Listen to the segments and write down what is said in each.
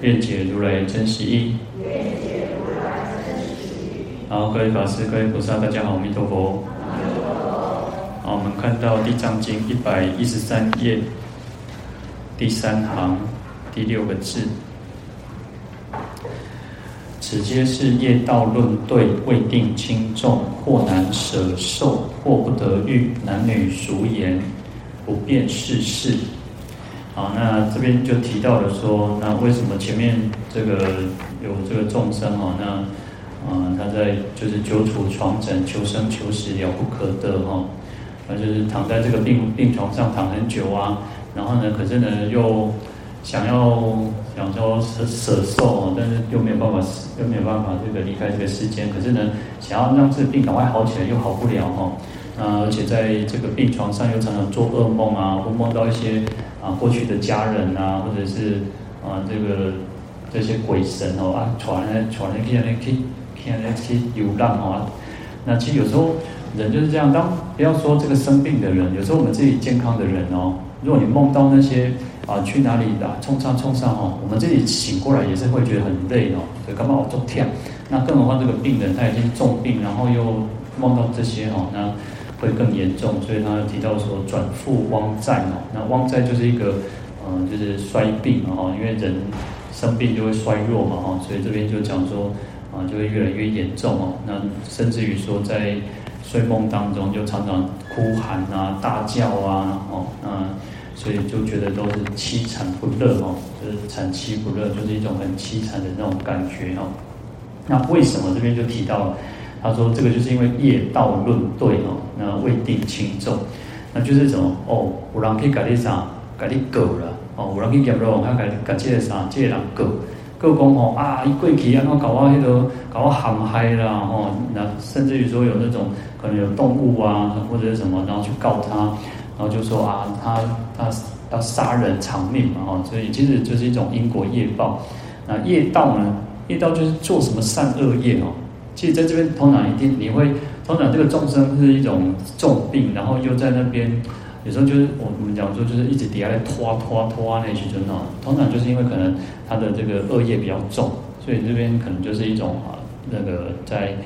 愿解如来真实义。好，各位法师、各位菩萨，大家好，阿弥陀佛。好，我们看到《地藏经》一百一十三页第三行第六个字：此皆是业道论对，未定轻重，或难舍受，或不得遇，男女俗言，不辨世事。好，那这边就提到了说，那为什么前面这个有这个众生哦，那啊、他在就是久处床枕，求生求死了不可得哈，那就是躺在这个病病床上躺很久啊，然后呢，可是呢又想要想说舍舍受哦，但是又没有办法又没有办法这个离开这个世间，可是呢想要让这个病赶快好起来又好不了哈，那而且在这个病床上又常常做噩梦啊，会梦到一些。啊，过去的家人啊，或者是啊，这个这些鬼神哦啊，传来传来去那去去那去流浪哦。那其实有时候人就是这样，当不要说这个生病的人，有时候我们自己健康的人哦，如果你梦到那些啊去哪里啊冲上冲上哦，我们自己醒过来也是会觉得很累哦，对，干嘛我做跳？那更何况这个病人他已经重病，然后又梦到这些哦，那。会更严重，所以他提到说转复汪灾哦，那汪灾就是一个，嗯、就是衰病哦，因为人生病就会衰弱嘛哈，所以这边就讲说啊，就会越来越严重哦，那甚至于说在睡梦当中就常常哭喊啊、大叫啊，哦，那所以就觉得都是凄惨不乐哦，就是惨凄不乐，就是一种很凄惨的那种感觉哦。那为什么这边就提到？他说：“这个就是因为业道论对哦，那未定轻重，那就是什么哦？有人可以改你啥？改你狗了哦？有人可以讲说，他改改这个啥？这个人狗狗讲哦啊，一过去啊，然后搞我那个搞我喊嗨啦吼，那甚至于说有那种可能有动物啊或者是什么，然后去告他，然后就说啊，他他要杀人偿命嘛哦，所以其实就是一种因果业报。那业道呢？业道就是做什么善恶业哦。”其实在这边，通常一定你会，通常这个众生是一种重病，然后又在那边，有时候就是我们讲说，就是一直底下在拖拖拖那些就那，通常就是因为可能他的这个恶业比较重，所以这边可能就是一种啊那个在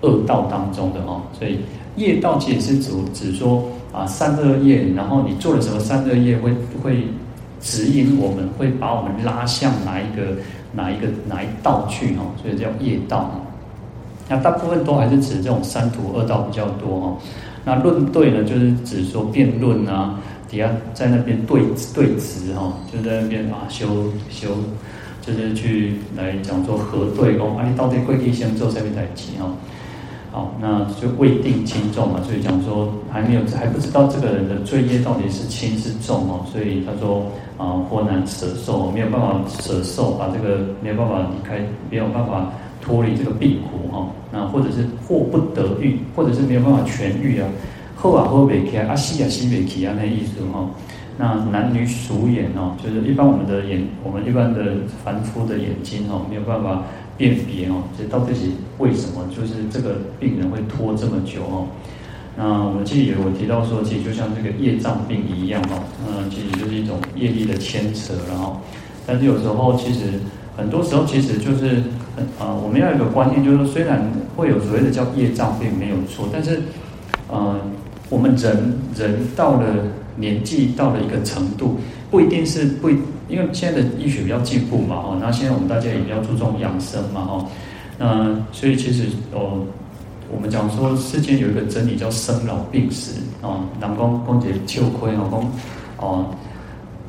恶道当中的哈，所以业道其实是指指说啊善恶业，然后你做了什么善恶业会会指引我们，会把我们拉向哪一个哪一个哪一道去哈，所以叫业道。那大部分都还是指这种三途二道比较多哈。那论对呢，就是指说辩论啊，底下在那边对对质哈，就在那边啊修修，就是去来讲说核对哦，啊你到底贵地先做什么代志哈？好，那就未定轻重嘛，所以讲说还没有还不知道这个人的罪业到底是轻是重哦，所以他说啊或难舍受，没有办法舍受，把这个没有办法离开，没有办法。脱离这个病苦哈，那或者是或不得愈，或者是没有办法痊愈啊，后啊好未起啊，西啊西北起啊，那意思哈。那男女鼠眼哦，就是一般我们的眼，我们一般的凡夫的眼睛哦，没有办法辨别哦，这到底是为什么？就是这个病人会拖这么久哦。那我们记得有提到说，其实就像这个业障病一样哦，嗯，其实就是一种业力的牵扯，然后，但是有时候其实很多时候其实就是。啊、我们要有个观念，就是说，虽然会有所谓的叫业障病没有错，但是，呃，我们人人到了年纪到了一个程度，不一定是不，因为现在的医学比较进步嘛，哦，那现在我们大家也比较注重养生嘛，哦，那所以其实哦，我们讲说世间有一个真理叫生老病死，哦，南宫公姐秋亏哦，公哦，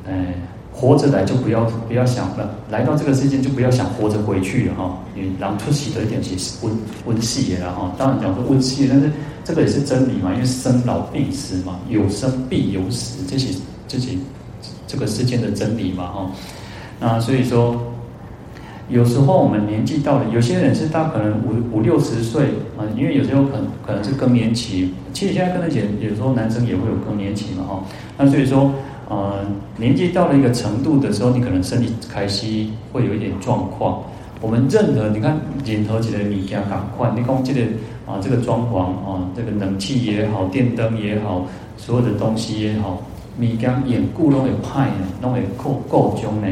哎。活着来就不要不要想了，来到这个世界就不要想活着回去了哈。你让出息的一点其实温温系了哈。当然讲说温系，但是这个也是真理嘛，因为生老病死嘛，有生必有死，这些这些这个世间的真理嘛哈。那所以说，有时候我们年纪到了，有些人是他可能五五六十岁啊，因为有时候可能可能是更年期。其实现在更年期，有时候男生也会有更年期嘛，哈。那所以说，呃，年纪到了一个程度的时候，你可能身体开始会有一点状况。我们任何你看，任何几个物件赶快，你讲这个啊，这个装潢啊，这个冷气也好，电灯也好，所有的东西也好，物件眼顾拢会派呢，拢会构构僵呢。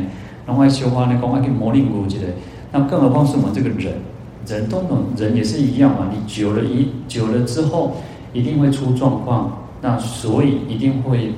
然后修花呢，讲还可以磨练骨之类，那更何况是我们这个人，人都能，人也是一样嘛。你久了一久了之后，一定会出状况。那所以一定会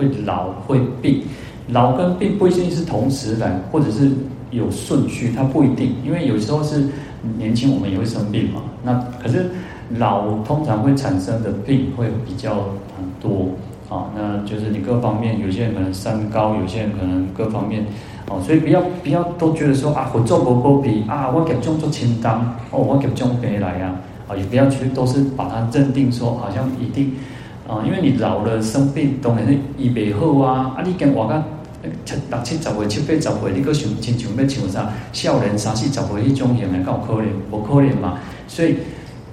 会老会病，老跟病不一定是同时来，或者是有顺序，它不一定。因为有时候是年轻，我们也会生病嘛。那可是老通常会产生的病会比较很多啊。那就是你各方面，有些人可能三高，有些人可能各方面。哦，所以不要不要都觉得说啊，我做不保庇啊，我给种做清单哦，我给种别来呀啊，也不要去都是把它认定说好像一定啊，因为你老了生病，当然是医不好啊。啊，你跟我讲七六七十岁、七八十岁，你个想亲像要像啥少年三四十岁迄种型的，够可怜，不可怜嘛。所以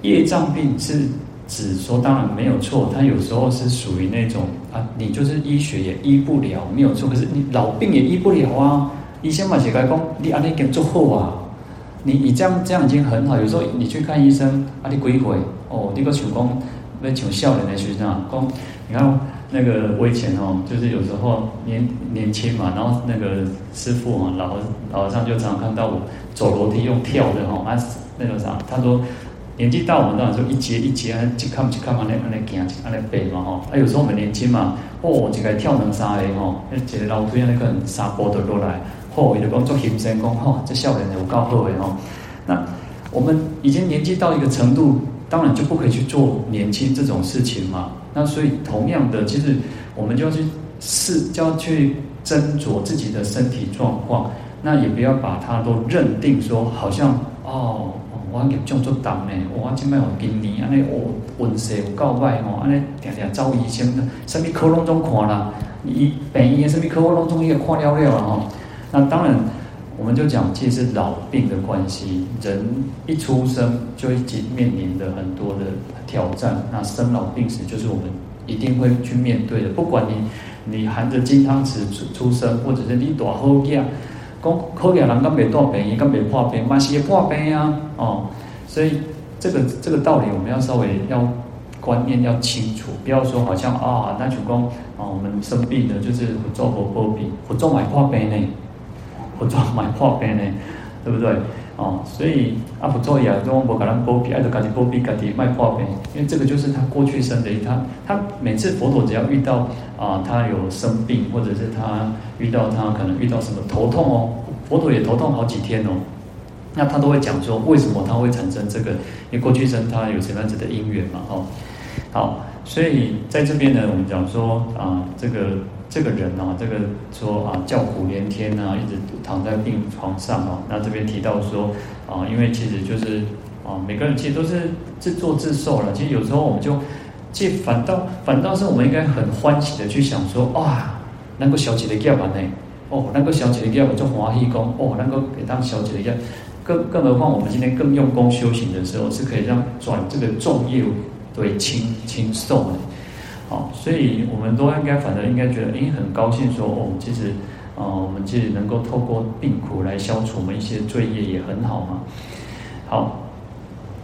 业障病是指说，当然没有错，它有时候是属于那种。啊，你就是医学也医不了，没有错。可是你老病也医不了啊。医生嘛，是该讲，你阿你给做好啊。你你这样这样已经很好。有时候你去看医生，啊，你鬼鬼哦，你个手工那请笑人的学生啊讲，你看那个我以前哦，就是有时候年年轻嘛，然后那个师傅啊，老老和尚就常常看到我走楼梯用跳的哈，啊，那个啥，他说。年纪大，我们当然就一阶一阶，一看一看嘛，那那行，那那背嘛吼。啊，有时候我们年轻嘛，哦，一个跳两三个吼，那一个楼梯那个沙坡的落来，哦，伊就讲做行善讲，吼，这少年有够好的吼。那我们已经年纪到一个程度，当然就不可以去做年轻这种事情嘛。那所以同样的，其实我们就要去试，就要去斟酌自己的身体状况。那也不要把它都认定说，好像哦。我业种足重呢，我今摆互今年安尼，我运势有够歹吼，安尼定定找医生，什么科拢总看啦，医病医什么科拢总也看了了啊吼。那当然，我们就讲，其实是老病的关系，人一出生就已经面临的很多的挑战。那生老病死就是我们一定会去面对的，不管你你含着金汤匙出出生，或者是你大好囝。讲好嘅人，敢未大病，伊敢未破病，嘛是会破病啊！哦，所以这个这个道理，我们要稍微要观念要清楚，不要说好像啊，那就讲啊，我们生病了就是做不破病，不做买破病呢，不做买破病呢，对不对？哦，所以啊，不做呀，就我给人破病，爱就家己破病，家己卖破病，因为这个就是他过去生的，他他每次佛陀只要遇到啊，他有生病，或者是他遇到他可能遇到什么头痛哦，佛陀也头痛好几天哦，那他都会讲说为什么他会产生这个，因为过去生他有什么样子的因缘嘛，哦，好，所以在这边呢，我们讲说啊，这个。这个人啊，这个说啊，叫苦连天啊，一直躺在病床上啊。那这边提到说啊，因为其实就是啊，每个人其实都是自作自受了。其实有时候我们就，这反倒反倒是我们应该很欢喜的去想说，哇，能够小姐的 g a 吧呢，哦，能够小姐的 g a 我就欢喜功，哦，能够给当小姐的业，更更何况我们今天更用功修行的时候，是可以让转这个重业为轻轻松的。好，所以我们都应该，反正应该觉得，诶，很高兴说，哦，其实，呃，我们其实能够透过病苦来消除我们一些罪业，也很好嘛。好，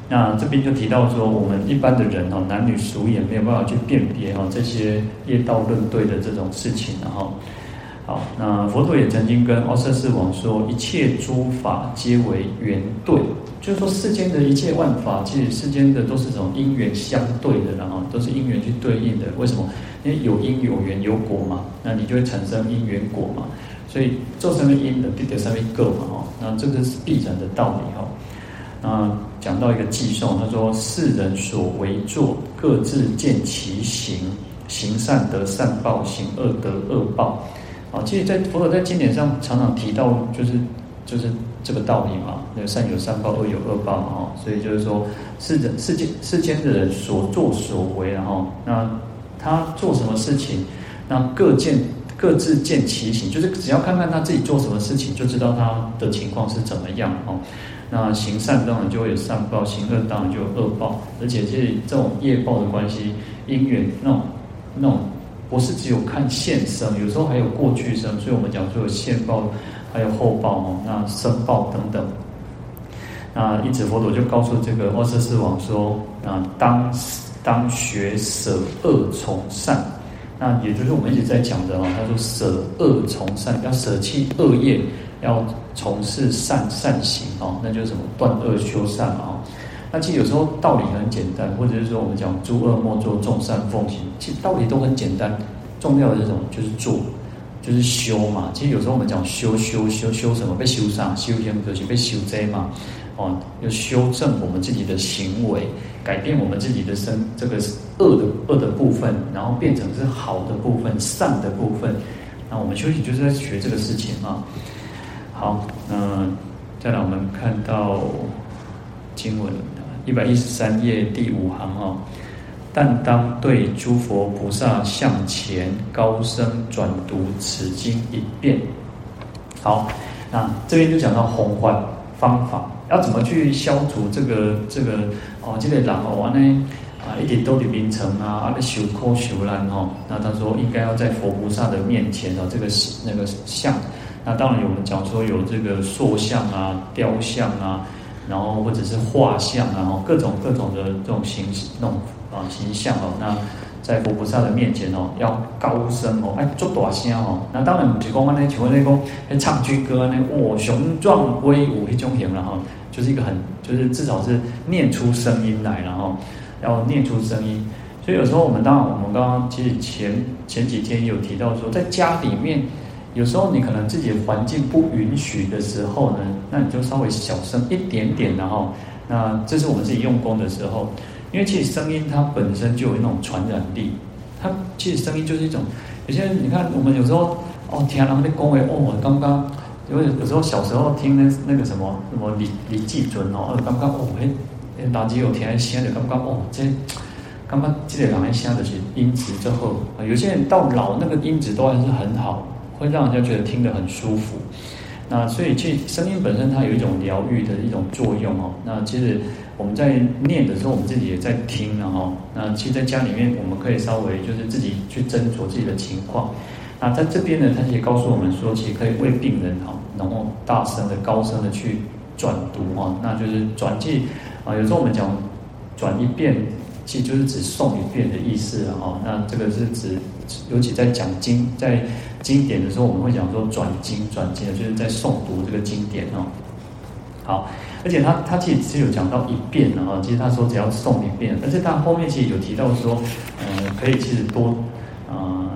那这边就提到说，我们一般的人哦，男女俗眼没有办法去辨别哦这些业道论对的这种事情，然后，好，那佛陀也曾经跟奥舍世王说，一切诸法皆为缘对。就是说，世间的一切万法，其实世间的都是这种因缘相对的，然后都是因缘去对应的。为什么？因为有因有缘有果嘛，那你就会产生因缘果嘛。所以做什么因的，必得上面个嘛，哈。那这个是必然的道理，哈。那讲到一个偈颂，他说：世人所为作，各自见其行，行善得善报，行恶得恶报。啊，其实，在佛陀在经典上常常提到，就是就是。这个道理嘛，那善有善报，恶有恶报嘛，哈，所以就是说，世人世间世间的人所作所为，然后那他做什么事情，那各见各自见其行，就是只要看看他自己做什么事情，就知道他的情况是怎么样哦。那行善当然就会有善报，行恶当然就有恶报，而且是这种业报的关系，因缘那种那种不是只有看现生，有时候还有过去生，所以我们讲说有现报，还有后报哦，那生报等等。那因此佛陀就告诉这个阿闍世王说：啊，当当学舍恶从善。那也就是我们一直在讲的哦，他说舍恶从善，要舍弃恶业，要从事善善行哦，那就是什么断恶修善嘛。那其实有时候道理很简单，或者是说我们讲诸恶莫作，众善奉行，其实道理都很简单，重要的是什么？就是做，就是修嘛。其实有时候我们讲修修修修什么？被修善，修行就是被修灾嘛。哦，要修正我们自己的行为，改变我们自己的身，这个恶的恶的部分，然后变成是好的部分，善的部分。那我们修行就是在学这个事情啊。好，那再来我们看到经文一百一十三页第五行哦，但当对诸佛菩萨向前高声转读此经一遍。好，那这边就讲到弘法方法。要怎么去消除这个这个哦？这个然后完呢啊，一点都的名称啊，啊，修苦修难哦。那他说应该要在佛菩萨的面前哦，这个那个像。那当然我们讲说有这个塑像啊、雕像啊，然后或者是画像啊，各种各种的这种形那种啊形象哦。那在佛菩萨的面前哦，要高声哦，哎，做大声哦。那当然不是讲安尼，像那个唱军歌呢，哇，雄壮威武一种型了哈，就是一个很，就是至少是念出声音来，然后要念出声音。所以有时候我们当然，我们刚刚其实前前几天有提到说，在家里面，有时候你可能自己环境不允许的时候呢，那你就稍微小声一点点，然后，那这是我们自己用功的时候。因为其实声音它本身就有那种传染力，它其实声音就是一种，有些人你看我们有时候哦，天啊，那恭维哦，刚刚因为有时候小时候听那那个什么什么李李济准哦，刚刚哦，哎，打击有听声的刚刚哦，这刚刚这个人声的是音质之后，有些人到老那个音质都还是很好，会让人家觉得听得很舒服。那所以其实声音本身它有一种疗愈的一种作用哦。那其实。我们在念的时候，我们自己也在听，然后那其实在家里面，我们可以稍微就是自己去斟酌自己的情况。那在这边呢，他也告诉我们说，其实可以为病人哈，然后大声的、高声的去转读哈，那就是转记啊。有时候我们讲转一遍，其实就是指诵一遍的意思哦。那这个是指，尤其在讲经、在经典的时候，我们会讲说转经、转经，就是在诵读这个经典哦。好。而且他他其实只有讲到一遍，然后其实他说只要诵一遍，而且他后面其实有提到说，呃，可以其实多，呃，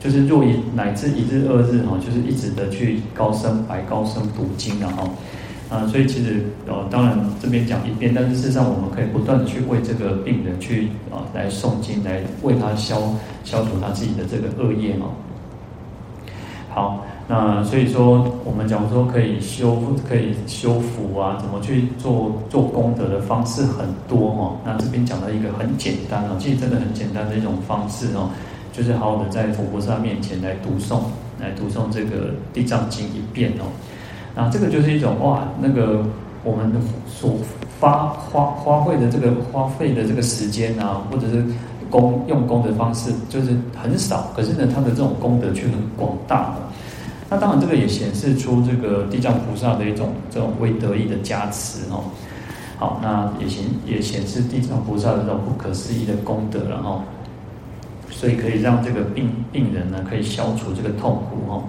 就是若一乃至一日二日哈，就是一直的去高声白高声读经然后，啊，所以其实呃，当然这边讲一遍，但是事实上我们可以不断的去为这个病人去啊来诵经，来为他消消除他自己的这个恶业哦。好。那所以说，我们讲说可以修复可以修福啊，怎么去做做功德的方式很多哦。那这边讲到一个很简单哦，其实真的很简单的一种方式哦，就是好好的在佛菩萨面前来读诵，来读诵这个《地藏经》一遍哦。那这个就是一种哇，那个我们所发花花费的这个花费的这个时间啊，或者是功用功的方式，就是很少，可是呢，它的这种功德却很广大的。那当然，这个也显示出这个地藏菩萨的一种这种威德力的加持哦。好，那也显也显示地藏菩萨的这种不可思议的功德了哈。所以可以让这个病病人呢，可以消除这个痛苦哦。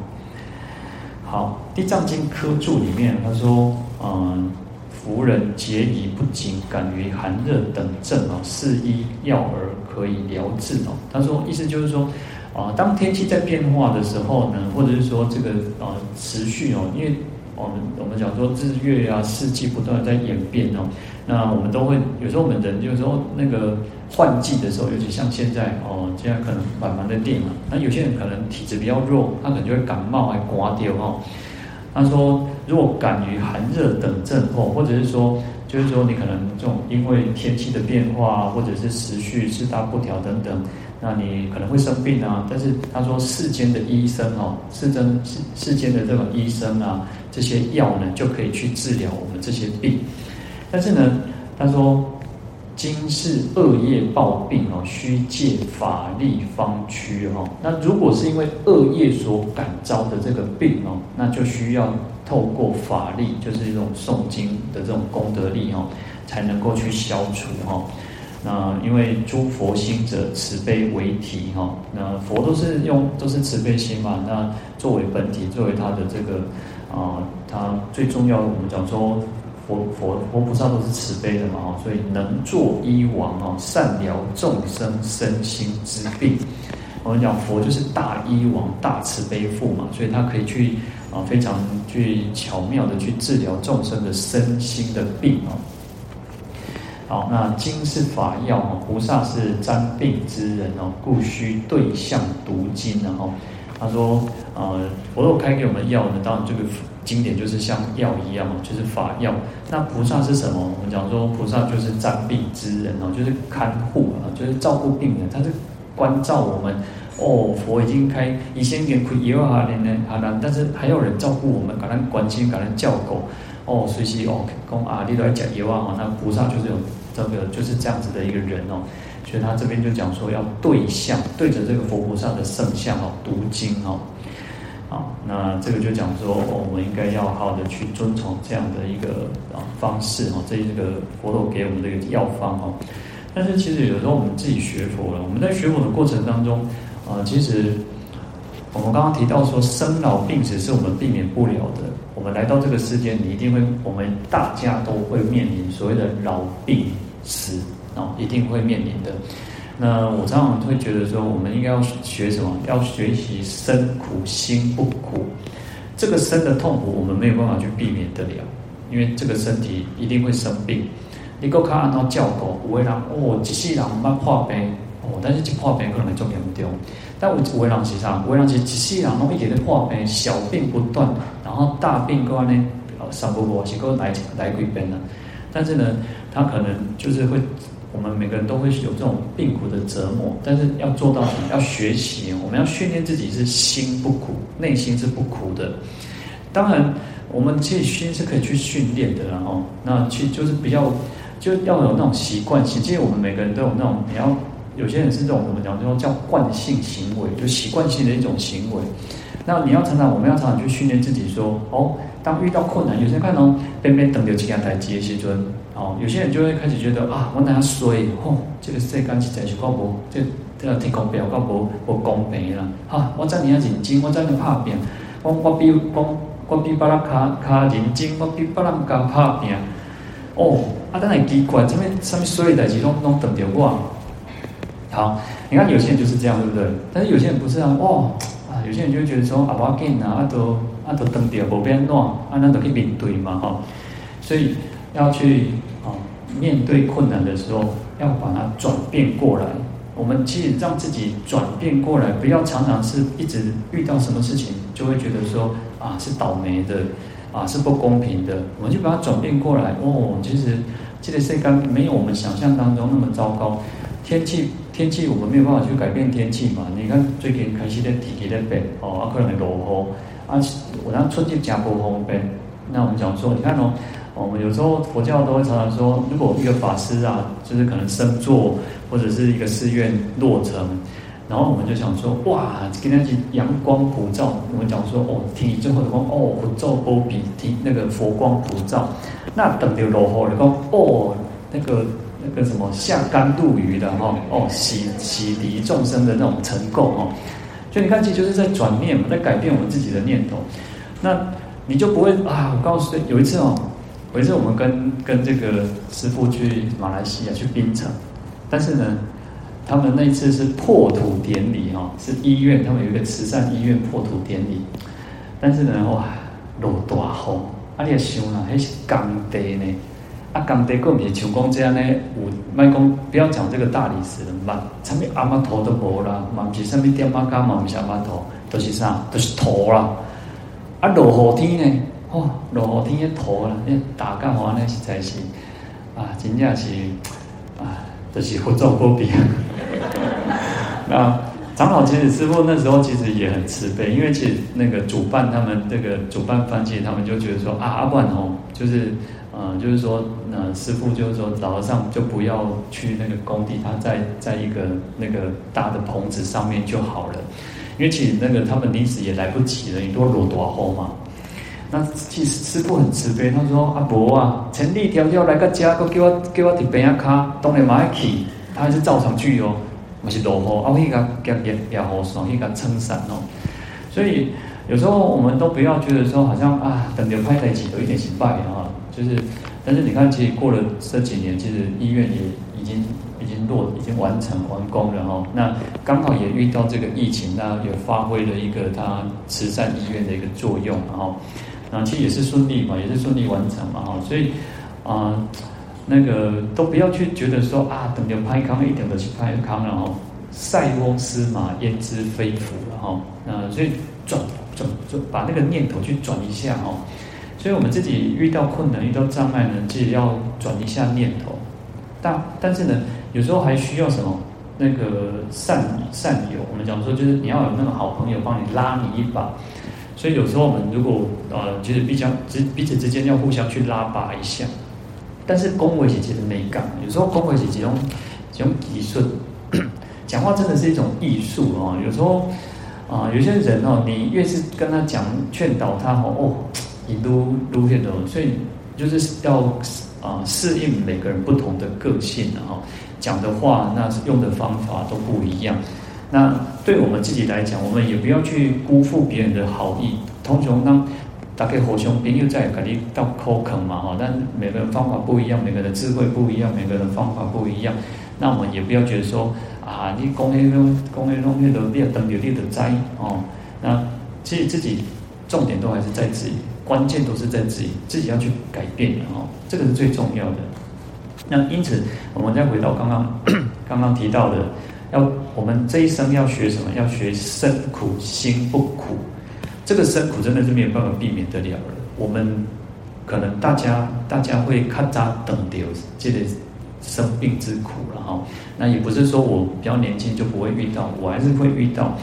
好，《地藏经》科注里面他说，嗯，夫人结疑不仅感于寒热等症哦，是医药而可以疗治哦。他说，意思就是说。啊，当天气在变化的时候呢，或者是说这个呃持续哦，因为我们我们讲说日月啊四季不断在演变哦，那我们都会有时候我们人有时候那个换季的时候，尤其像现在哦，现在可能慢慢的变嘛，那有些人可能体质比较弱，他可能就会感冒还刮掉哦。他说，如果感于寒热等症候，或者是说就是说你可能这种因为天气的变化，或者是时序四大不调等等，那你可能会生病啊。但是他说世间的医生哦，世间世世间的这种医生啊，这些药呢就可以去治疗我们这些病。但是呢，他说。今世恶业暴病哦，须借法力方驱哈。那如果是因为恶业所感召的这个病哦，那就需要透过法力，就是一种诵经的这种功德力哦，才能够去消除哈。那因为诸佛心者慈悲为体哈，那佛都是用都是慈悲心嘛，那作为本体，作为他的这个啊，他最重要的我们讲说。佛佛佛菩萨都是慈悲的嘛，哈，所以能作医王哦，善疗众生身心之病。我们讲佛就是大医王、大慈悲父嘛，所以他可以去啊，非常去巧妙的去治疗众生的身心的病哦。好，那经是法药哦，菩萨是沾病之人哦，故须对象读经，然后他说，呃，佛陀开给我们药呢，当然这个。经典就是像药一样哦，就是法药。那菩萨是什么？我们讲说菩萨就是沾病之人哦，就是看护啊，就是照顾病人。他是关照我们哦。佛已经开以前给苦也有哈人呢，哈难，但是还有人照顾我们，给人关心，给人教狗哦，随时哦，讲啊，你都要讲也有啊。那菩萨就是有这个，就是这样子的一个人哦。所以他这边就讲说要对相，对着这个佛菩萨的圣像哦，读经哦。好，那这个就讲说，我们应该要好好的去遵从这样的一个方式哦，这一个佛陀给我们这个药方哦。但是其实有时候我们自己学佛了，我们在学佛的过程当中啊，其实我们刚刚提到说，生老病死是我们避免不了的。我们来到这个世间，你一定会，我们大家都会面临所谓的老病死啊，一定会面临的。那我常常会觉得说，我们应该要学什么？要学习身苦心不苦。这个身的痛苦，我们没有办法去避免得了，因为这个身体一定会生病。你够看按照教狗，有的人哦，一世人唔捌破病哦，但是一破病可能会重严重。但有有的人是啥？有的人是一世人拢一直在破病，小病不断，然后大病过来呢，三不五时够来来几遍了。但是呢，他可能就是会。我们每个人都会有这种病苦的折磨，但是要做到什么？要学习，我们要训练自己是心不苦，内心是不苦的。当然，我们其实心是可以去训练的，然后那去就是比较就要有那种习惯性。其实我们每个人都有那种，你要有些人是这种我们讲这种叫惯性行为，就习惯性的一种行为。那你要常常，我们要常常去训练自己说，哦，当遇到困难，有些人看到边边等着其他台阶时阵。哦，有些人就会开始觉得啊，我哪衰，吼、这个世间实在是够无，这这个天公表够无无公平啦，哈、啊，我这么认真，我这么拍拼，我我比我我比别人卡卡认真，我比别人较拍拼，哦，啊，但系奇怪，什么什么衰代志拢拢等着我。好，你看有些人就是这样，对不对？但是有些人不是啊，哦，啊，有些人就会觉得说啊，我紧啊，啊都啊都等着，无变乱，啊，那都去面对嘛，哈，所以要去啊。面对困难的时候，要把它转变过来。我们其实让自己转变过来，不要常常是一直遇到什么事情就会觉得说啊是倒霉的，啊是不公平的。我们就把它转变过来。哦，其实这个世界没有我们想象当中那么糟糕。天气天气我们没有办法去改变天气嘛。你看最近开始在天气在变，哦，啊可能会落雨，啊我那春天讲不方便。那我们讲说，你看哦。我们有时候佛教都会常常说，如果一个法师啊，就是可能生座或者是一个寺院落成，然后我们就想说，哇，今天是阳光普照，我们讲说，哦，天最后的光，哦，佛照波比，天那个佛光普照，那等流落后的光，哦，那个那个什么下甘露雨的哈，哦，洗洗涤众生的那种成垢哈，所以你看，其实就是在转念嘛，在改变我们自己的念头，那你就不会啊，我告诉你，有一次哦。有一次我们跟跟这个师傅去马来西亚去槟城，但是呢，他们那一次是破土典礼哈，是医院，他们有一个慈善医院破土典礼，但是呢，哇，落大风，啊你也想啦，那是工地呢，啊工地更不是像讲这样呢，有卖讲不要讲这个大理石了嘛，上面阿妈头都无啦，嘛不是上面点妈干嘛不是阿妈头，都是啥，都是土啦，啊落雨天呢。哦，落雨天一坨了，那大干活那实在是，啊，真正是啊，就是不做不比。那 长老其实师父那时候其实也很慈悲，因为其实那个主办他们这个主办方其实他们就觉得说啊，阿冠哦，就是。嗯，就是说，呃，师父就是说，早上就不要去那个工地，他在在一个那个大的棚子上面就好了，因为其实那个他们临时也来不及了，你都落多后嘛。那其实师傅很慈悲，他说阿伯啊，千里迢迢来个家，都给我给我点边卡，当然买去，他还是照常去哦，我是落后，啊，那个给给给好爽，那个撑伞哦。所以有时候我们都不要觉得说，好像啊，等着拍台几有一点失败啊。就是，但是你看，其实过了这几年，其实医院也已经已经落，已经完成完工了哈。那刚好也遇到这个疫情，那也发挥了一个它慈善医院的一个作用，然后，那其实也是顺利嘛，也是顺利完成嘛哈。所以啊、那个都不要去觉得说啊，等着拍康一点的去拍康，然后塞翁失马焉知非福了哈。那所以转转转，把那个念头去转一下哈。所以，我们自己遇到困难、遇到障碍呢，自己要转一下念头。但但是呢，有时候还需要什么？那个善善友，我们讲说，就是你要有那个好朋友帮你拉你一把。所以有时候我们如果呃，就是比较之彼此之间要互相去拉拔一下。但是恭维姐姐的美感，有时候恭维姐姐用这种语顺，讲话真的是一种艺术哦。有时候啊、有些人哦，你越是跟他讲劝导他哦。你都都变的，所以就是要啊适应每个人不同的个性，啊讲的话，那用的方法都不一样。那对我们自己来讲，我们也不要去辜负别人的好意。通常当大家互相朋友在肯定到口坑嘛哈，但每个人方法不一样，每个人的智慧不一样，每个人的方法不一样。那我们也不要觉得说啊，你讲那种讲那种那个你等有你的灾哦。那其实自己重点都还是在自己。关键都是在自己，自己要去改变的哈，这个是最重要的。那因此，我们再回到刚刚刚刚提到的，要我们这一生要学什么？要学身苦心不苦。这个身苦真的是没有办法避免得了了。我们可能大家大家会看扎等掉这个生病之苦了哈。那也不是说我比较年轻就不会遇到，我还是会遇到。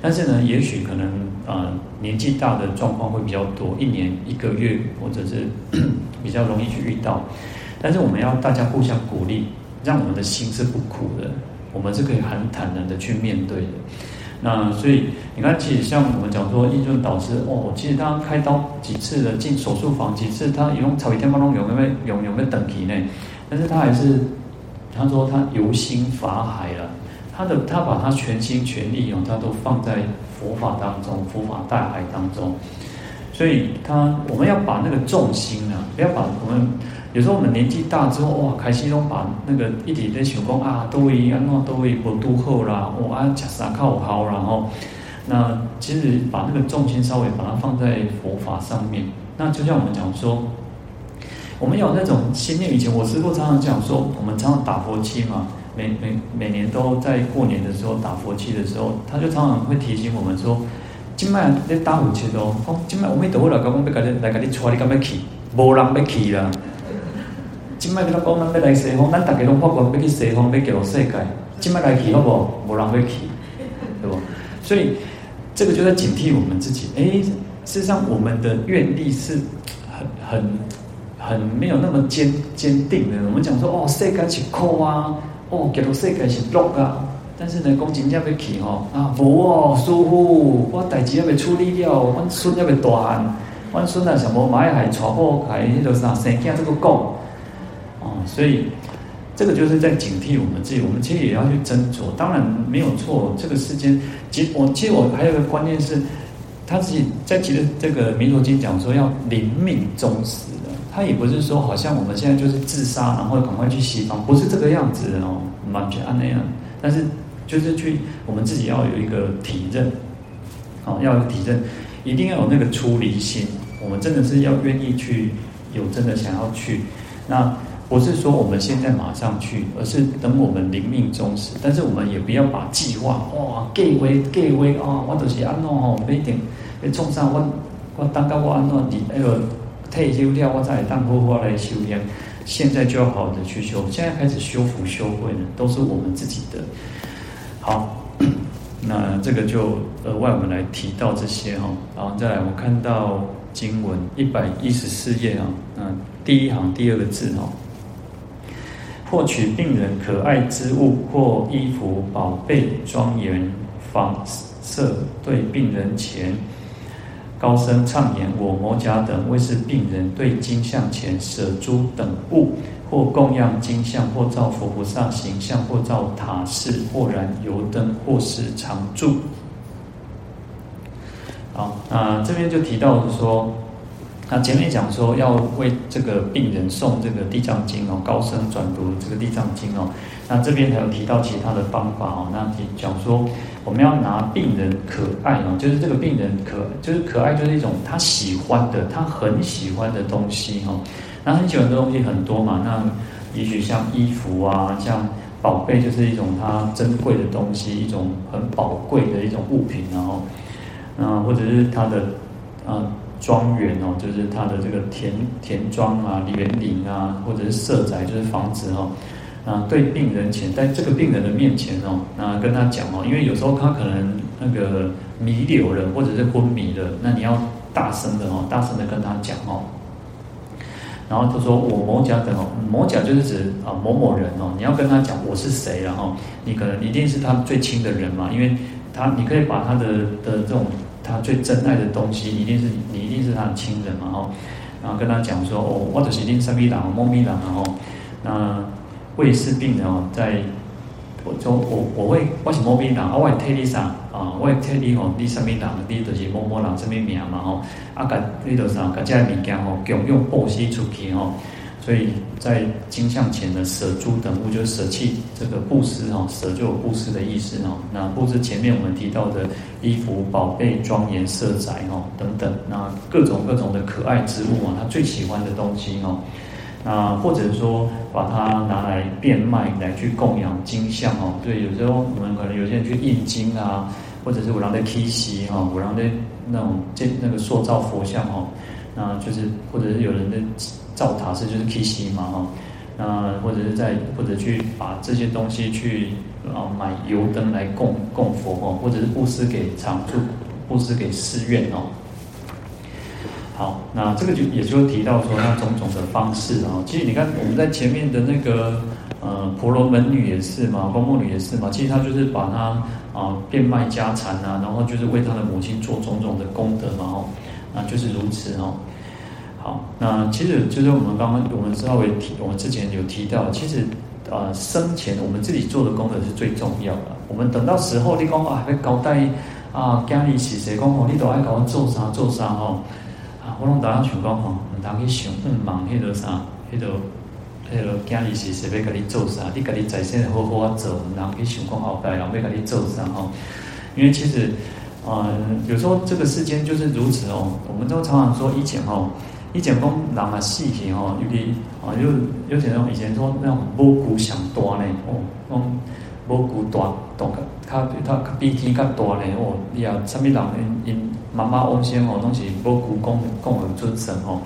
但是呢，也许可能、呃，年纪大的状况会比较多，一年一个月，或者是 比较容易去遇到。但是我们要大家互相鼓励，让我们的心是不苦的，我们是可以很坦然的去面对的。那所以你看，其实像我们讲说，印顺导师哦，其实他开刀几次了，进手术房几次，他用草一天帮弄有没有有没有等级呢？但是他还是他说他游心法海了。他的他把他全心全意哦，他都放在佛法当中，佛法大海当中。所以他我们要把那个重心啊，不要把我们有时候我们年纪大之后哇，开始都把那个一点点想讲啊，都会安怎都会不都好啦，我啊吃啥靠好，然后那其实把那个重心稍微把它放在佛法上面。那就像我们讲说，我们有那种心念。以前我师父常常讲说，我们常常打佛七嘛。每每每年都在过年的时候打佛七的时候，他就常常会提醒我们说：“今麦你打佛七哦，今麦我们都会来讲，要给你来给你带，你敢要去？无人要去啦。今麦跟他讲，咱要来西方，咱大家拢发觉要去西方，要叫世界。今麦来去好不？无人要去，对不？所以这个就在警惕我们自己。哎，事实上我们的愿力是很很很没有那么坚坚定的。我们讲说哦，世界是苦啊。哦，见到世界是乐啊，但是呢，讲真正要去吼啊，无哦，师父，我代志还没处理了，我孙还没大汉，我孙啊什么买海传播海迄个啥生囝这个讲，哦，所以这个就是在警惕我们自己，我们其实也要去斟酌。当然没有错，这个世间，其实我其实我还有一个观念是，他自己在其实这个弥陀经讲说要临命终时。他也不是说好像我们现在就是自杀，然后赶快去西方，不是这个样子哦，完全按那样。但是就是去我们自己要有一个体认，哦，要有体认，一定要有那个出离心。我们真的是要愿意去，有真的想要去。那不是说我们现在马上去，而是等我们临命终时。但是我们也不要把计划哇，计划计划啊，我就是安诺吼，每点要冲上我我当到我安诺你那个。退休掉，我再当火花来修炼。现在就要好好的去修，现在开始修福修慧呢，都是我们自己的。好，那这个就额外我们来提到这些哈，然后再来我看到经文一百一十四页啊，那第一行第二个字哈，获取病人可爱之物或衣服宝贝庄严房舍，对病人前。高声唱言：“我某甲等为是病人，对金像前舍诸等物，或供养金像，或造佛菩萨形象，或造塔室，或燃油灯，或是常住。”好，那这边就提到说，那前面讲说要为这个病人诵这个地藏经哦，高声转读这个地藏经哦。那这边还有提到其他的方法哦，那讲说。我们要拿病人可爱哦，就是这个病人可就是可爱，就是一种他喜欢的，他很喜欢的东西哦那很喜欢的东西很多嘛，那也许像衣服啊，像宝贝，就是一种它珍贵的东西，一种很宝贵的一种物品，然后，那或者是他的啊庄园哦，就是他的这个田田庄啊、园林啊，或者是舍宅，就是房子哦。啊，对病人前，在这个病人的面前哦，那跟他讲哦，因为有时候他可能那个弥留了，或者是昏迷了，那你要大声的哦，大声的跟他讲哦。然后他说：“我某甲等哦，某甲就是指啊某某人哦，你要跟他讲我是谁，然后你可能一定是他最亲的人嘛，因为他你可以把他的的这种他最珍爱的东西，一定是你一定是他的亲人嘛哦，然后跟他讲说哦，我就是恁什么人，某咪人然后那。”为是病人哦，在我说我我会我是某某人啊，我会替你啥啊？我会替你吼，你什么人？你就是某某人什么名嘛吼？啊，甲你着啥？甲这些物件吼，共用布施出去吼。所以在经像前的舍诸等物，就是舍弃这个布施哈，舍就有布施的意思哈。那布施前面我们提到的衣服、宝贝、庄严、色宅哈等等，那各种各种的可爱之物啊，他最喜欢的东西哈。那或者说把它拿来变卖，来去供养金像哦。对，有时候我们可能有些人去印经啊，或者是我让在起玺哈，我让在那种建那个塑造佛像哦，那就是或者是有人的造塔是就是起玺嘛哈，那或者是在或者去把这些东西去啊买油灯来供供佛哦，或者是布施给常住，布施给寺院哦。好，那这个就也就提到说那种种的方式啊。其实你看我们在前面的那个呃婆罗门女也是嘛，公母女也是嘛。其实她就是把她啊变卖家产啊，然后就是为她的母亲做种种的功德嘛吼，那就是如此哦。好，那其实就是我们刚刚我们稍微提，我们之前有提到，其实呃生前我们自己做的功德是最重要的。我们等到时候你讲啊，要交代啊家里是谁讲哦，你都爱搞做啥做啥吼。我拢大家想讲吼，唔通去想，嗯，忙迄个啥，迄个迄个今日是谁要甲你做啥？你甲你在身好好啊做，唔通去想讲后代人要甲你做啥吼？因为其实，呃，有时候这个世间就是如此哦。我们都常常说以前吼，以前讲人啊死去吼，有啲啊有有些种以前说那种无骨上大呢，哦，讲无骨大，大较较较比天较大呢，哦，你啊啥物人因因。妈妈翁先哦，东西不古供供而尊神哦，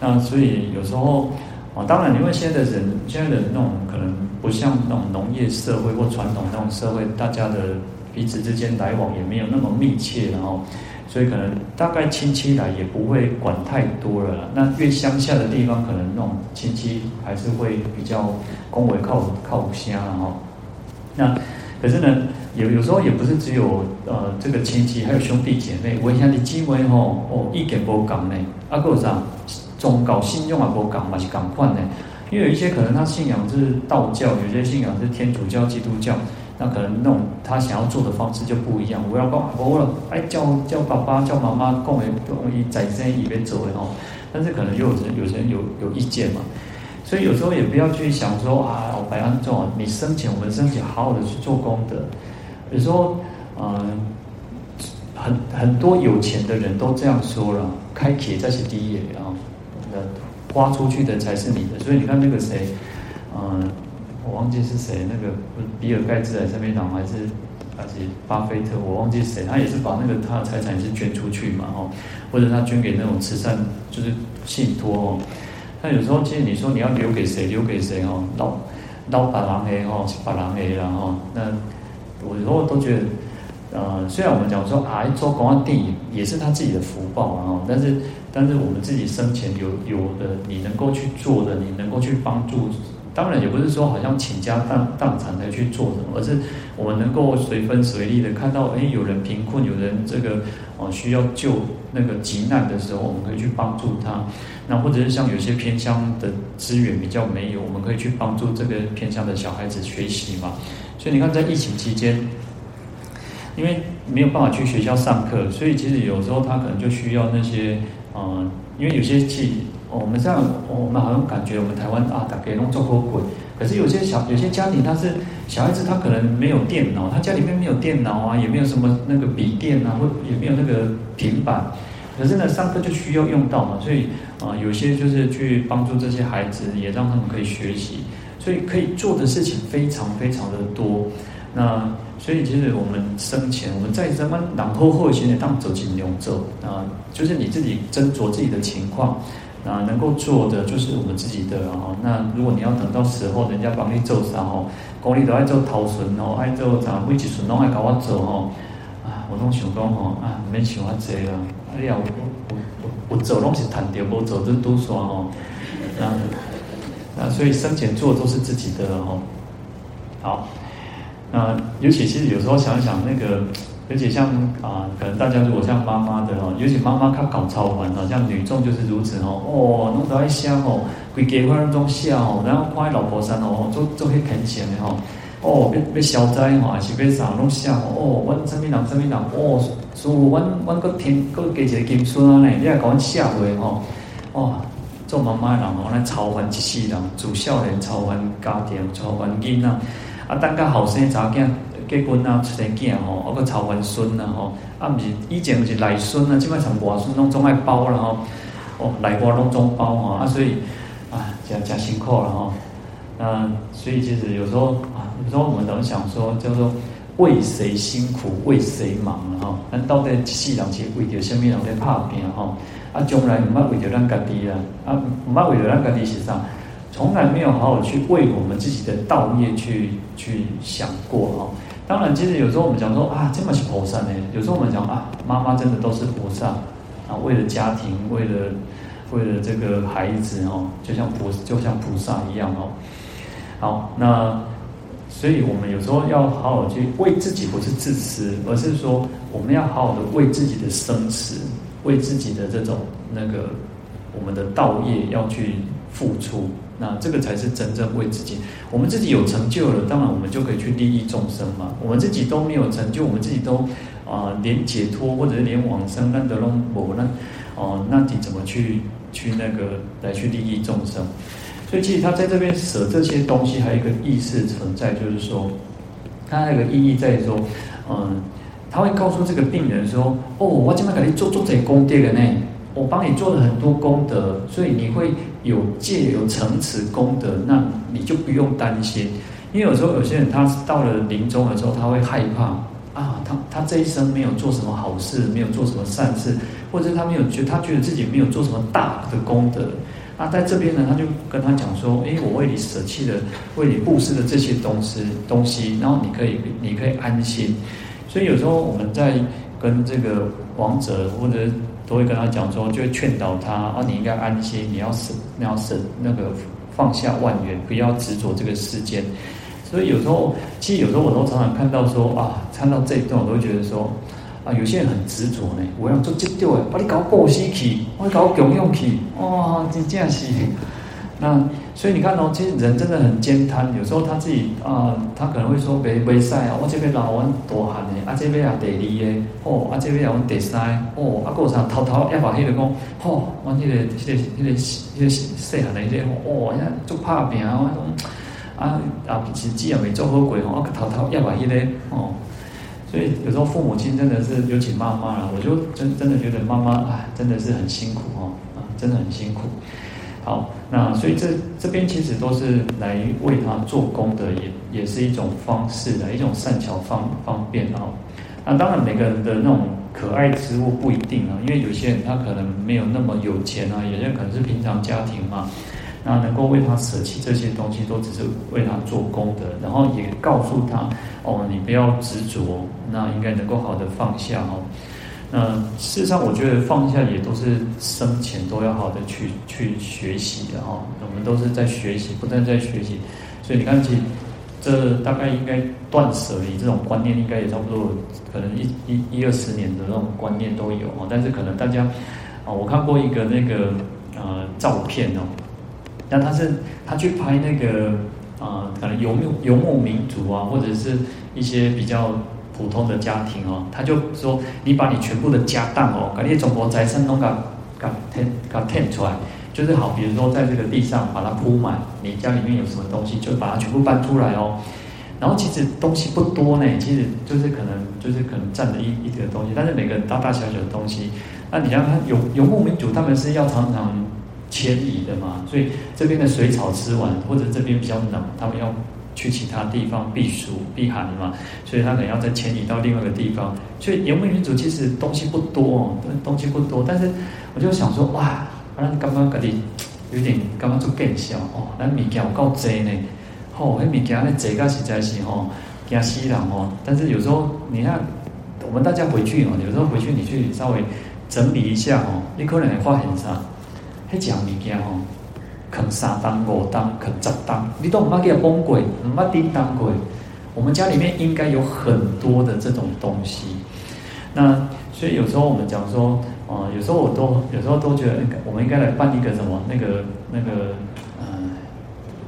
那所以有时候哦，当然因为现在的人，现在的那种可能不像那种农业社会或传统那种社会，大家的彼此之间来往也没有那么密切，然后所以可能大概亲戚来也不会管太多了。那越乡下的地方，可能那种亲戚还是会比较恭维靠靠乡然后那可是呢？有有时候也不是只有呃这个亲戚，还有兄弟姐妹。我想你机会吼哦，意见不讲呢。啊，个啥宗教信仰也不讲嘛，是同款呢。因为有一些可能他信仰是道教，有些信仰是天主教、基督教，那可能那种他想要做的方式就不一样。我要讲，我了哎叫叫爸爸叫妈妈共为容易在身以为走的哦。但是可能又有人有人有有意见嘛。所以有时候也不要去想说啊，我白安做，你生前我们生前好好的去做功德。有时候，嗯，很很多有钱的人都这样说了，开铁才是第一啊，那花出去的才是你的。所以你看那个谁，嗯，我忘记是谁，那个比尔盖茨还是什么党，还是还是巴菲特，我忘记谁，他也是把那个他的财产也是捐出去嘛，哦，或者他捐给那种慈善，就是信托哦。那有时候其实你说你要留给谁，留给谁哦，老老把郎黑哦，把郎黑然后，那我有时候都觉得，呃，虽然我们讲说啊，做公安电影也是他自己的福报啊，但是但是我们自己生前有有的你能够去做的，你能够去帮助。当然也不是说好像倾家荡荡产来去做什么，而是我们能够随分随力的看到，哎，有人贫困，有人这个哦需要救那个急难的时候，我们可以去帮助他。那或者是像有些偏乡的资源比较没有，我们可以去帮助这个偏乡的小孩子学习嘛。所以你看，在疫情期间，因为没有办法去学校上课，所以其实有时候他可能就需要那些嗯，因为有些去。我们这样，我们好像感觉我们台湾啊，大家弄中国鬼。可是有些小有些家庭，他是小孩子，他可能没有电脑，他家里面没有电脑啊，也没有什么那个笔电啊，或也没有那个平板。可是呢，上课就需要用到嘛，所以啊，有些就是去帮助这些孩子，也让他们可以学习。所以可以做的事情非常非常的多。那所以其实我们生前，我们在什么然后后现在当走进牛走啊，就是你自己斟酌自己的情况。啊，能够做的就是我们自己的哦。那如果你要等到时候人家帮你做啥哦，公里都爱做头顺哦，爱做啥每一顺拢爱搞我做哦。啊，我拢想讲哦，啊，免想遐济啦。啊，你要我我我做拢是谈掉，无做就拄煞哦。那那所以生前做都是自己的哦。好，那尤其其实有时候想一想那个。而且像啊，可能大家如果像妈妈的哦，尤其妈妈她搞超凡哦，像女众就是如此哦，哦，弄得爱香哦，规家欢那种笑哦，然后看老婆身哦，做做迄恳切的吼，哦，要要消灾吼，还是要啥拢笑哦，阮什么人什么人哦，所以阮阮个添个加一个金孙啊呢，你也搞阮下回吼，哦，做妈妈的人哦，来超凡一世人，做少年超凡家庭，超凡囡仔，啊，等个后生查囝。结婚啊，出生囝吼，包括操完孙呐吼，啊，毋是以前是内孙啊，即摆从外孙拢总爱包了吼，哦，内外拢总包吼，啊，所以啊，真真辛苦了吼。啊所以其实有时候啊，有时候我们总想说，叫做为谁辛苦为谁忙了吼。咱到底一世人是为着什么人在打拼吼？啊，将来毋捌为着咱家己啊，啊，毋捌为着咱家己是啥？从来没有好好去为我们自己的道业去去想过吼。当然，其实有时候我们讲说啊，这么是菩萨呢。有时候我们讲啊，妈妈真的都是菩萨啊，为了家庭，为了为了这个孩子哦，就像菩就像菩萨一样哦。好，那所以我们有时候要好好去为自己，不是自私，而是说我们要好好的为自己的生死，为自己的这种那个我们的道业要去付出。那这个才是真正为自己。我们自己有成就了，当然我们就可以去利益众生嘛。我们自己都没有成就，我们自己都啊、连解脱或者是连往生那都无，那哦，那你怎么去去那个来去利益众生？所以其实他在这边舍这些东西，还有一个意识存在，就是说，他那个意义在于说，嗯，他会告诉这个病人说，哦，我今天给你做做这功德的呢。我帮你做了很多功德，所以你会有借有承持功德，那你就不用担心。因为有时候有些人他到了临终的时候，他会害怕啊，他他这一生没有做什么好事，没有做什么善事，或者他没有觉他觉得自己没有做什么大的功德。啊，在这边呢，他就跟他讲说，诶，我为你舍弃了，为你布施的这些东西东西，然后你可以你可以安心。所以有时候我们在跟这个亡者或者。都会跟他讲说，就会劝导他啊，你应该安心，你要舍，你要舍那个放下万缘，不要执着这个世间。所以有时候，其实有时候我都常常看到说啊，看到这一段，我都觉得说啊，有些人很执着呢，我要做这对，把你搞过西去，我搞供用去，哇，真正是。那所以你看哦，其实人真的很慳贪，有时候他自己啊、呃，他可能会说没没晒啊，我这边老王多汗的，啊这边也第二个，哦啊这边也我第三，哦啊过啥偷偷要把迄个讲，哦，我迄个迄个迄个迄个细汉的迄个，哦，人家做拍拼啊，我讲啊啊日子也没做好过吼，我偷偷要把迄个，哦，所以有时候父母亲真的是，尤其妈妈啦，我就真真的觉得妈妈啊，真的是很辛苦哦，啊，真的很辛苦。好，那所以这这边其实都是来为他做功德，也也是一种方式的一种善巧方方便哦。那当然每个人的那种可爱之物不一定啊，因为有些人他可能没有那么有钱啊，有些可能是平常家庭嘛，那能够为他舍弃这些东西，都只是为他做功德，然后也告诉他哦，你不要执着，那应该能够好的放下哦。那事实上，我觉得放下也都是生前都要好的去去学习的哈。我们都是在学习，不断在学习。所以你看，其实这大概应该断舍离这种观念，应该也差不多，可能一一一二十年的那种观念都有啊。但是可能大家啊，我看过一个那个呃照片哦，那他是他去拍那个啊、呃，可能游牧游牧民族啊，或者是一些比较。普通的家庭哦，他就说：“你把你全部的家当哦，把你总国财产都给给填给填出来，就是好，比如说在这个地上把它铺满，你家里面有什么东西，就把它全部搬出来哦。然后其实东西不多呢，其实就是可能就是可能占了一一个东西，但是每个大大小小的东西，那你像他游游牧民族，他们是要常常迁移的嘛，所以这边的水草吃完，或者这边比较冷，他们要。”去其他地方避暑避寒嘛，所以他可能要再迁移到另外一个地方。所以游牧民族其实东西不多哦，东西不多。但是我就想说，哇，咱刚刚嗰啲有点刚刚就变小哦，咱物件有够多呢。哦，那物件咧济个实在是吼惊死人哦。但是有时候你看，我们大家回去哦，有时候回去你去稍微整理一下哦，你可能会发现啥，迄讲物件哦。啃三当五当啃十当，你都唔怕给它崩溃，唔怕叮当鬼。我们家里面应该有很多的这种东西。那所以有时候我们讲说，啊、呃，有时候我都有时候都觉得，我们应该来办一个什么那个那个、呃、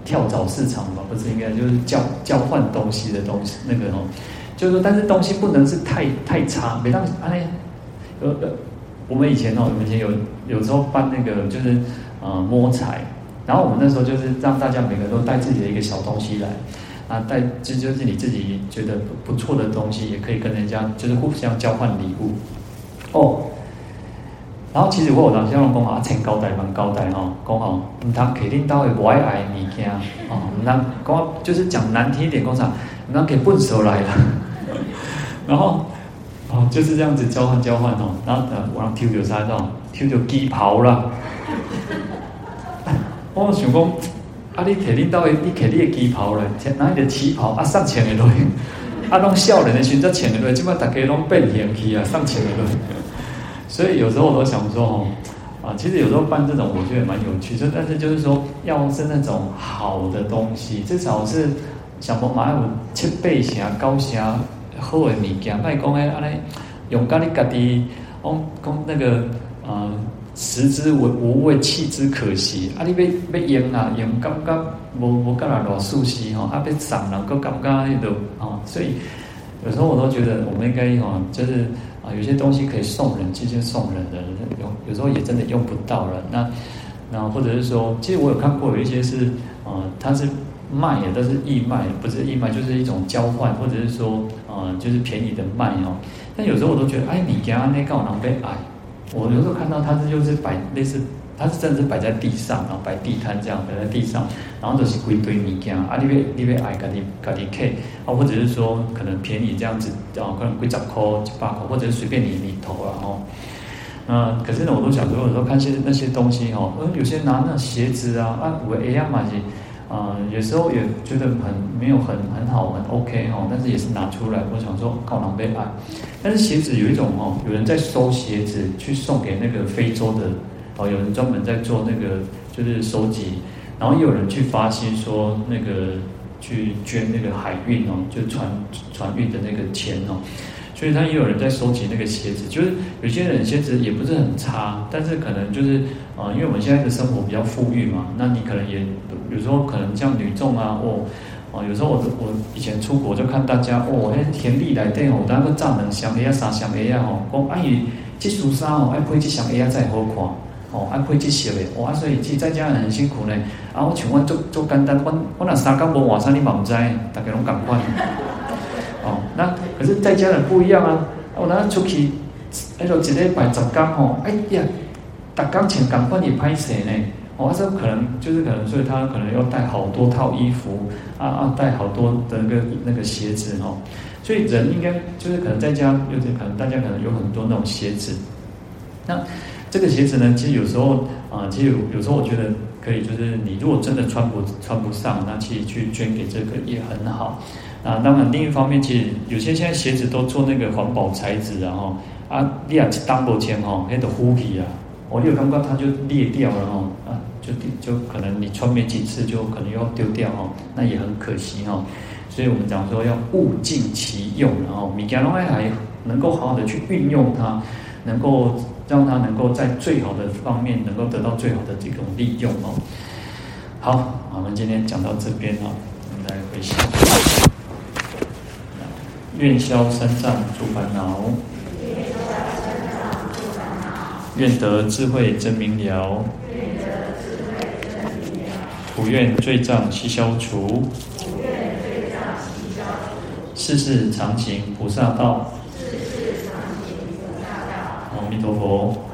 跳蚤市场吧？不是应该就是交交换东西的东西那个哦，就是说，但是东西不能是太太差。每当哎，呃呃，我们以前哦，我们以前有有时候办那个就是呃摸彩。然后我们那时候就是让大家每个人都带自己的一个小东西来，啊，带这就是你自己觉得不错的东西，也可以跟人家就是互相交换礼物。哦，然后其实我有当时讲啊，请交代蛮高代哈，讲好，唔通肯定到会不爱爱物件，哦，唔通讲就是讲难听一点，讲啥，唔通给笨手来了。然后哦就是这样子交换交换哦，然后呃，我让抽到啥种，抽到旗袍了。我想讲，啊，你摕恁兜的，你摕你的旗袍来，拿你的旗袍啊，上千个落去，啊，拢少年的时阵才穿的落去，即摆大家拢变贤去啊，上千个落去。所以有时候我都想说，哦，啊，其实有时候办这种，我觉得蛮有趣。就但是就是说，要是那种好的东西，至少是想说买有七八成、高成好的物件，卖讲诶，安尼用家己家己，讲讲那个，啊、食之无无味，弃之可惜。啊，你要要用啊，用感觉无无干那偌舒适吼，啊，要送人个感觉迄度啊，所以有时候我都觉得，我们应该吼，就是啊，有些东西可以送人，直接送人的，有有时候也真的用不到了。那那或者是说，其实我有看过有一些是啊，它是卖的，都是义卖，不是义卖，就是一种交换，或者是说啊，就是便宜的卖哦。但有时候我都觉得，哎，你家那个人被爱。我有时候看到他是就是摆类似，他是甚至摆在地上，然后摆地摊这样摆在地上，然后就是归堆物件啊，你别你别爱，家己家己客啊，或者是说可能便宜这样子啊，可能几十块、几百块，或者是随便你你投了哦。那可是呢，我都想说，有时候看些那些东西哦，呃，有些拿那鞋子啊，啊，我哎呀嘛是。啊、呃，有时候也觉得很没有很很好很 OK 哦，但是也是拿出来，我想说靠狼狈爱。但是鞋子有一种哦，有人在收鞋子去送给那个非洲的哦，有人专门在做那个就是收集，然后也有人去发心说那个去捐那个海运哦，就船船运的那个钱哦。所以他也有人在收集那个鞋子，就是有些人鞋子也不是很差，但是可能就是啊、呃，因为我们现在的生活比较富裕嘛，那你可能也有时候可能像女众啊，哦，啊，有时候我我以前出国就看大家哦，那田地来电哦，那个帐篷箱哎呀啥箱哎呀哦，讲阿姨这束衫哦，爱配这箱哎呀再好看哦，爱配这些的哇，所以其实在家人很辛苦呢。啊，我请问做做简单，我我那三更无晚上你嘛唔知，大家拢赶快。哦，那可是在家人不一样啊！我那出去，那时候一礼拜十天吼，哎呀，逐工穿共款也歹势呢。哦，这可能就是可能，所以他可能要带好多套衣服啊啊，带好多的那个那个鞋子哦。所以人应该就是可能在家，有点可能大家可能有很多那种鞋子。那这个鞋子呢，其实有时候啊，其实有时候我觉得可以，就是你如果真的穿不穿不上，那其实去捐给这个也很好。啊，当然另一方面，其实有些现在鞋子都做那个环保材质，然后啊，你啊 double 肩哈，那个护皮啊，我有刚刚它就裂掉了哈，啊，就就可能你穿没几次就可能要丢掉哈，那也很可惜哈。所以我们讲说要物尽其用，然后米迦龙还能够好好的去运用它，能够让它能够在最好的方面能够得到最好的这种利用哦。好，我们今天讲到这边哦，我们来回想，愿消三障诸烦恼，愿得智慧真明了，普愿罪障悉消除。世世常行菩萨道，世世常行菩萨道。阿弥陀佛。